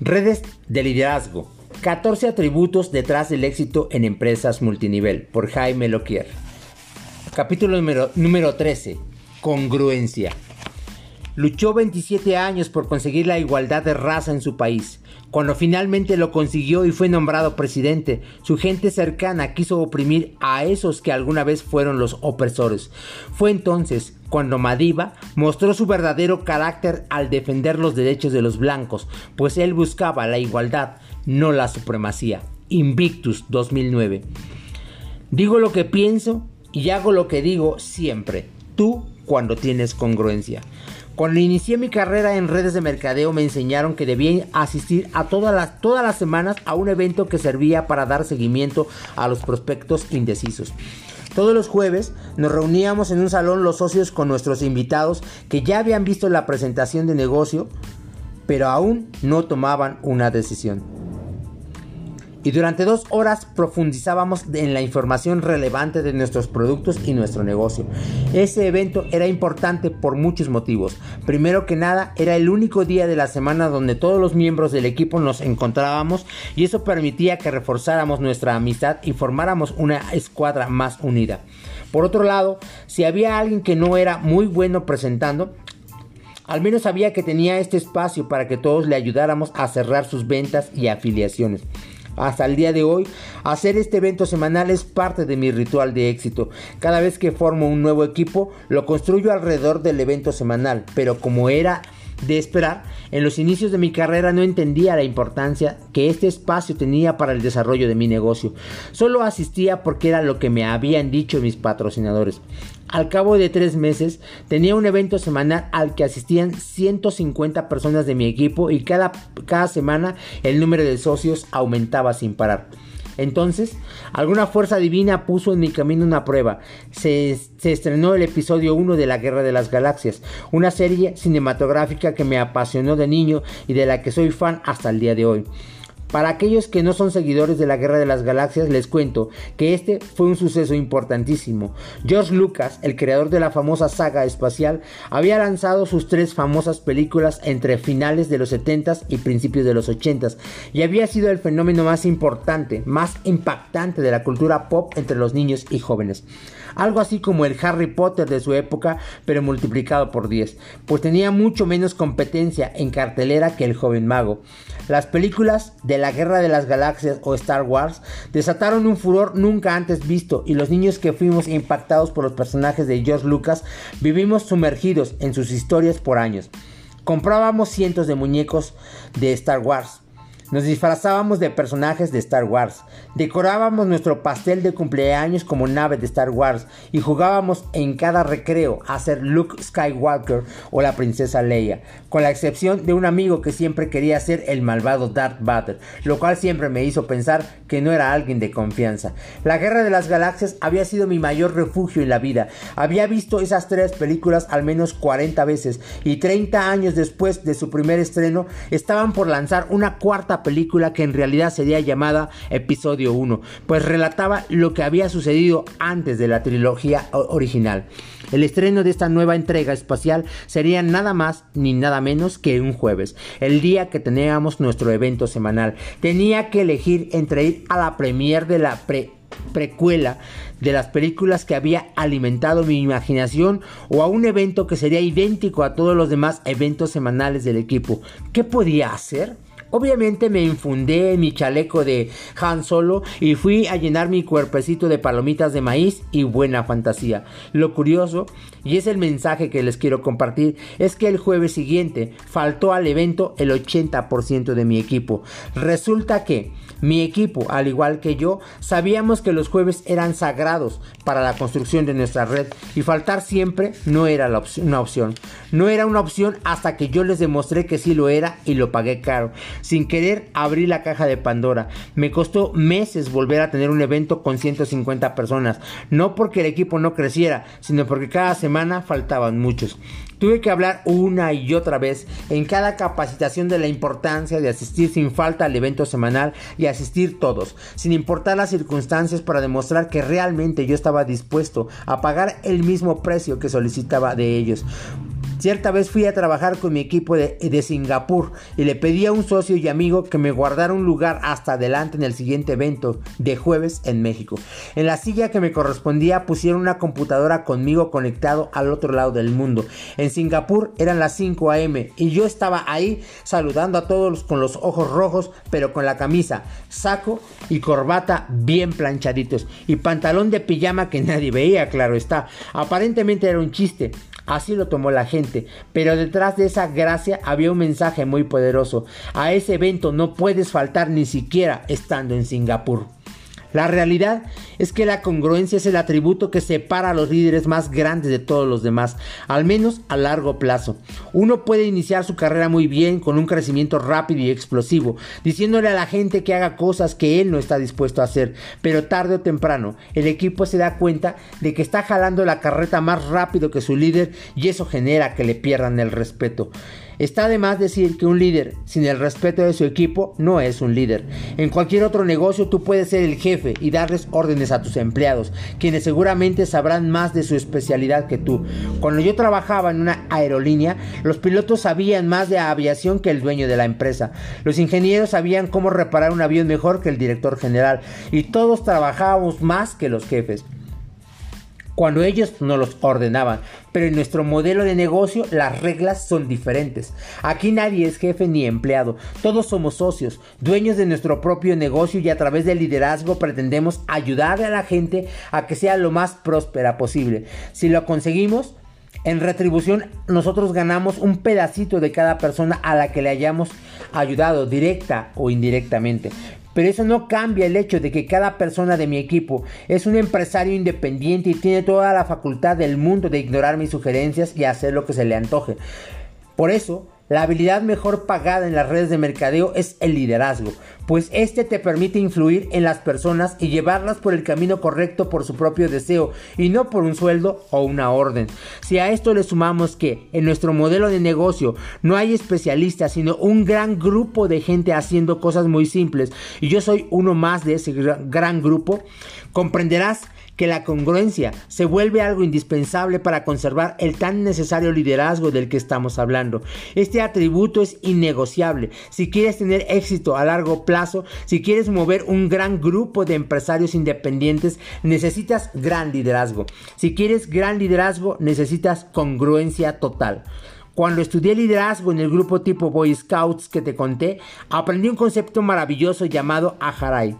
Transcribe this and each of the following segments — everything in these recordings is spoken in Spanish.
Redes de liderazgo. 14 atributos detrás del éxito en empresas multinivel por Jaime Loquier. Capítulo número, número 13. Congruencia. Luchó 27 años por conseguir la igualdad de raza en su país. Cuando finalmente lo consiguió y fue nombrado presidente, su gente cercana quiso oprimir a esos que alguna vez fueron los opresores. Fue entonces cuando Madiba mostró su verdadero carácter al defender los derechos de los blancos, pues él buscaba la igualdad, no la supremacía. Invictus 2009. Digo lo que pienso y hago lo que digo siempre. Tú cuando tienes congruencia. Cuando inicié mi carrera en redes de mercadeo me enseñaron que debía asistir a todas las, todas las semanas a un evento que servía para dar seguimiento a los prospectos indecisos. Todos los jueves nos reuníamos en un salón los socios con nuestros invitados que ya habían visto la presentación de negocio, pero aún no tomaban una decisión y durante dos horas profundizábamos en la información relevante de nuestros productos y nuestro negocio. Ese evento era importante por muchos motivos. Primero que nada, era el único día de la semana donde todos los miembros del equipo nos encontrábamos y eso permitía que reforzáramos nuestra amistad y formáramos una escuadra más unida. Por otro lado, si había alguien que no era muy bueno presentando, al menos sabía que tenía este espacio para que todos le ayudáramos a cerrar sus ventas y afiliaciones hasta el día de hoy, hacer este evento semanal es parte de mi ritual de éxito. Cada vez que formo un nuevo equipo, lo construyo alrededor del evento semanal, pero como era de esperar, en los inicios de mi carrera no entendía la importancia que este espacio tenía para el desarrollo de mi negocio. Solo asistía porque era lo que me habían dicho mis patrocinadores. Al cabo de tres meses tenía un evento semanal al que asistían 150 personas de mi equipo y cada, cada semana el número de socios aumentaba sin parar. Entonces, alguna fuerza divina puso en mi camino una prueba. Se, estrenó el episodio 1 de La Guerra de las Galaxias, una serie cinematográfica que me apasionó de niño y de la que soy fan hasta el día de hoy. Para aquellos que no son seguidores de la Guerra de las Galaxias, les cuento que este fue un suceso importantísimo. George Lucas, el creador de la famosa saga espacial, había lanzado sus tres famosas películas entre finales de los 70s y principios de los 80s y había sido el fenómeno más importante, más impactante de la cultura pop entre los niños y jóvenes. Algo así como el Harry Potter de su época, pero multiplicado por 10, pues tenía mucho menos competencia en cartelera que el joven mago. Las películas de la Guerra de las Galaxias o Star Wars desataron un furor nunca antes visto y los niños que fuimos impactados por los personajes de George Lucas vivimos sumergidos en sus historias por años. Comprábamos cientos de muñecos de Star Wars, nos disfrazábamos de personajes de Star Wars, decorábamos nuestro pastel de cumpleaños como nave de Star Wars y jugábamos en cada recreo a ser Luke Skywalker o la princesa Leia, con la excepción de un amigo que siempre quería ser el malvado Darth Vader, lo cual siempre me hizo pensar que no era alguien de confianza. La Guerra de las Galaxias había sido mi mayor refugio en la vida. Había visto esas tres películas al menos 40 veces y 30 años después de su primer estreno estaban por lanzar una cuarta película que en realidad sería llamada Episodio 1, pues relataba lo que había sucedido antes de la trilogía original. El estreno de esta nueva entrega espacial sería nada más ni nada menos que un jueves, el día que teníamos nuestro evento semanal. Tenía que elegir entre ir a la premier de la precuela de las películas que había alimentado mi imaginación o a un evento que sería idéntico a todos los demás eventos semanales del equipo. ¿Qué podía hacer? Obviamente me infundé mi chaleco de Han Solo y fui a llenar mi cuerpecito de palomitas de maíz y buena fantasía. Lo curioso, y es el mensaje que les quiero compartir, es que el jueves siguiente faltó al evento el 80% de mi equipo. Resulta que mi equipo, al igual que yo, sabíamos que los jueves eran sagrados para la construcción de nuestra red y faltar siempre no era una opción. No era una opción hasta que yo les demostré que sí lo era y lo pagué caro. Sin querer abrí la caja de Pandora. Me costó meses volver a tener un evento con 150 personas. No porque el equipo no creciera, sino porque cada semana faltaban muchos. Tuve que hablar una y otra vez en cada capacitación de la importancia de asistir sin falta al evento semanal y asistir todos, sin importar las circunstancias para demostrar que realmente yo estaba dispuesto a pagar el mismo precio que solicitaba de ellos. Cierta vez fui a trabajar con mi equipo de, Singapur y le pedí a un socio y amigo que me guardara un lugar hasta adelante en el siguiente evento de jueves en México. En la silla que me correspondía pusieron una computadora conmigo conectado al otro lado del mundo. En Singapur eran las 5 a.m. y yo estaba ahí saludando a todos con los ojos rojos pero con la camisa, saco y corbata bien planchaditos y pantalón de pijama que nadie veía, claro está. Aparentemente era un chiste. Así lo tomó la gente, pero detrás de esa gracia había un mensaje muy poderoso. A ese evento no puedes faltar ni siquiera estando en Singapur. La realidad es que la congruencia es el atributo que separa a los líderes más grandes de todos los demás, al menos a largo plazo. Uno puede iniciar su carrera muy bien con un crecimiento rápido y explosivo, diciéndole a la gente que haga cosas que él no está dispuesto a hacer, pero tarde o temprano el equipo se da cuenta de que está jalando la carreta más rápido que su líder y eso genera que le pierdan el respeto. Está de más decir que un líder sin el respeto de su equipo no es un líder. En cualquier otro negocio tú puedes ser el jefe y darles órdenes a tus empleados, quienes seguramente sabrán más de su especialidad que tú. Cuando yo trabajaba en una aerolínea, los pilotos sabían más de aviación que el dueño de la empresa. Los ingenieros sabían cómo reparar un avión mejor que el director general y todos trabajábamos más que los jefes cuando ellos no los ordenaban. Pero en nuestro modelo de negocio las reglas son diferentes. Aquí nadie es jefe ni empleado. Todos somos socios, dueños de nuestro propio negocio y a través del liderazgo pretendemos ayudar a la gente a que sea lo más próspera posible. Si lo conseguimos, en retribución nosotros ganamos un pedacito de cada persona a la que le hayamos ayudado directa o indirectamente. Pero eso no cambia el hecho de que cada persona de mi equipo es un empresario independiente y tiene toda la facultad del mundo de ignorar mis sugerencias y hacer lo que se le antoje. Por eso, la habilidad mejor pagada en las redes de mercadeo es el liderazgo, pues este te permite influir en las personas y llevarlas por el camino correcto por su propio deseo y no por un sueldo o una orden. Si a esto le sumamos que en nuestro modelo de negocio no hay especialistas, sino un gran grupo de gente haciendo cosas muy simples y yo soy uno más de ese gran grupo, comprenderás que la congruencia se vuelve algo indispensable para conservar el tan necesario liderazgo del que estamos hablando. Este atributo es innegociable. Si quieres tener éxito a largo plazo, si quieres mover un gran grupo de empresarios independientes, necesitas gran liderazgo. Si quieres gran liderazgo, necesitas congruencia total. Cuando estudié liderazgo en el grupo tipo Boy Scouts que te conté, aprendí un concepto maravilloso llamado Aharai.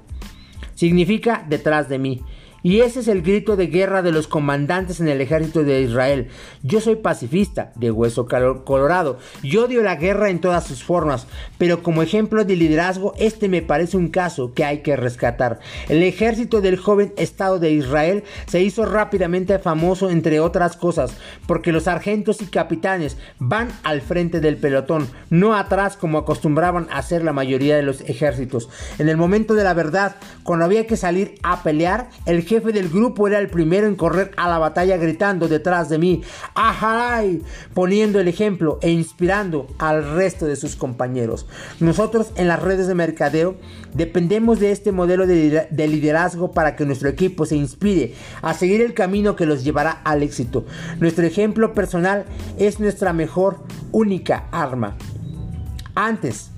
Significa detrás de mí. Y ese es el grito de guerra de los comandantes en el ejército de Israel. Yo soy pacifista, de hueso colorado, y odio la guerra en todas sus formas, pero como ejemplo de liderazgo, este me parece un caso que hay que rescatar. El ejército del joven Estado de Israel se hizo rápidamente famoso, entre otras cosas, porque los sargentos y capitanes van al frente del pelotón, no atrás como acostumbraban a hacer la mayoría de los ejércitos. En el momento de la verdad, cuando había que salir a pelear, el jefe del grupo era el primero en correr a la batalla gritando detrás de mí, ¡Ajaray! poniendo el ejemplo e inspirando al resto de sus compañeros. Nosotros en las redes de mercadeo dependemos de este modelo de, liderazgo para que nuestro equipo se inspire a seguir el camino que los llevará al éxito. Nuestro ejemplo personal es nuestra mejor, única arma. Antes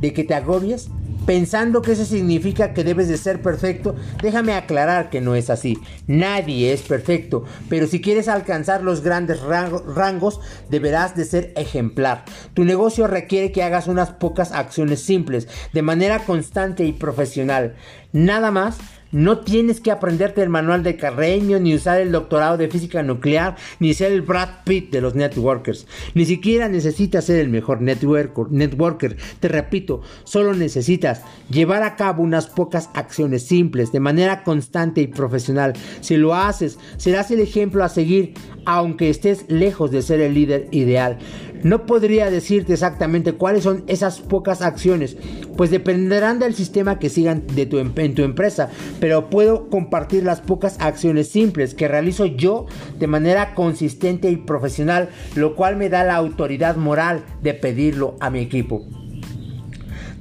de que te agobies, pensando que eso significa que debes de ser perfecto, déjame aclarar que no es así. Nadie es perfecto, pero si quieres alcanzar los grandes rangos, deberás de ser ejemplar. Tu negocio requiere que hagas unas pocas acciones simples, de manera constante y profesional. Nada más no tienes que aprenderte el manual de Carreño, ni usar el doctorado de física nuclear, ni ser el Brad Pitt de los networkers. Ni siquiera necesitas ser el mejor networker. networker. Te repito, solo necesitas llevar a cabo unas pocas acciones simples, de manera constante y profesional. Si lo haces, serás el ejemplo a seguir, aunque estés lejos de ser el líder ideal. No podría decirte exactamente cuáles son esas pocas acciones, pues dependerán del sistema que sigan de tu, em-, en tu empresa, pero puedo compartir las pocas acciones simples que realizo yo de manera consistente y profesional, lo cual me da la autoridad moral de pedirlo a mi equipo.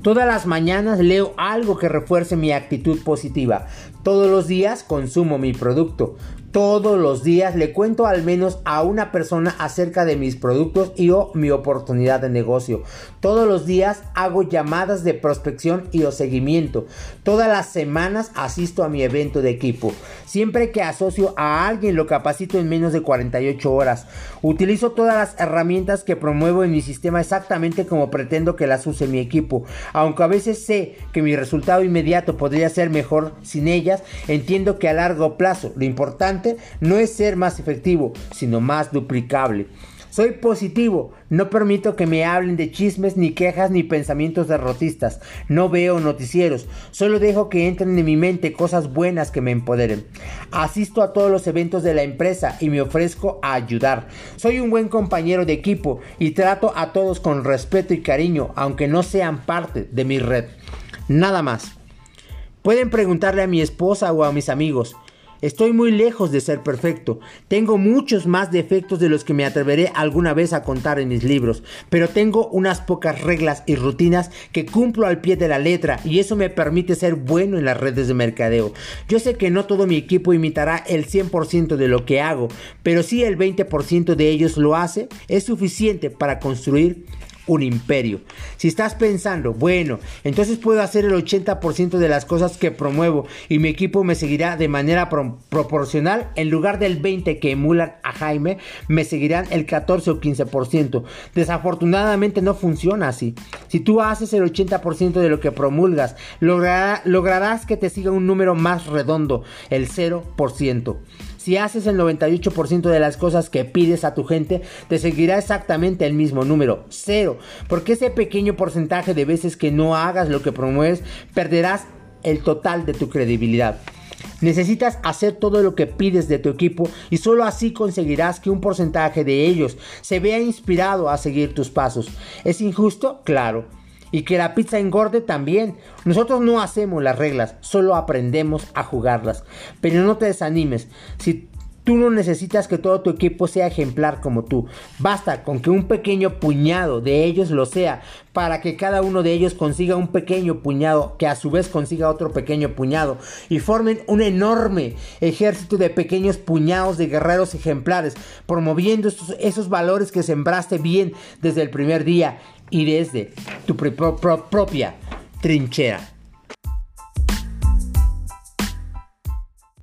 Todas las mañanas leo algo que refuerce mi actitud positiva. Todos los días consumo mi producto. Todos los días le cuento al menos a una persona acerca de mis productos y o mi oportunidad de negocio. Todos los días hago llamadas de prospección y o seguimiento. Todas las semanas asisto a mi evento de equipo. Siempre que asocio a alguien lo capacito en menos de 48 horas. Utilizo todas las herramientas que promuevo en mi sistema exactamente como pretendo que las use mi equipo. Aunque a veces sé que mi resultado inmediato podría ser mejor sin ellas, entiendo que a largo plazo lo importante no es ser más efectivo, sino más duplicable. Soy positivo, no permito que me hablen de chismes, ni quejas, ni pensamientos derrotistas. No veo noticieros, solo dejo que entren en mi mente cosas buenas que me empoderen. Asisto a todos los eventos de la empresa y me ofrezco a ayudar. Soy un buen compañero de equipo y trato a todos con respeto y cariño, aunque no sean parte de mi red. Nada más. Pueden preguntarle a mi esposa o a mis amigos. Estoy muy lejos de ser perfecto. Tengo muchos más defectos de los que me atreveré alguna vez a contar en mis libros, pero tengo unas pocas reglas y rutinas que cumplo al pie de la letra y eso me permite ser bueno en las redes de mercadeo. Yo sé que no todo mi equipo imitará el 100% de lo que hago, pero si el 20% de ellos lo hace, es suficiente para construir un imperio. Si estás pensando, bueno, entonces puedo hacer el 80% de las cosas que promuevo y mi equipo me seguirá de manera proporcional, en lugar del 20% que emulan a Jaime, me seguirán el 14 o 15%. Desafortunadamente no funciona así. Si tú haces el 80% de lo que promulgas, lograrás que te siga un número más redondo, el 0%. Si haces el 98% de las cosas que pides a tu gente, te seguirá exactamente el mismo número, cero. Porque ese pequeño porcentaje de veces que no hagas lo que promueves, perderás el total de tu credibilidad. Necesitas hacer todo lo que pides de tu equipo y solo así conseguirás que un porcentaje de ellos se vea inspirado a seguir tus pasos. ¿Es injusto? Claro. Y que la pizza engorde también. Nosotros no hacemos las reglas, solo aprendemos a jugarlas. Pero no te desanimes. Si Tú no necesitas que todo tu equipo sea ejemplar como tú. Basta con que un pequeño puñado de ellos lo sea para que cada uno de ellos consiga un pequeño puñado que a su vez consiga otro pequeño puñado y formen un enorme ejército de pequeños puñados de guerreros ejemplares promoviendo esos, valores que sembraste bien desde el primer día y desde tu propia trinchera.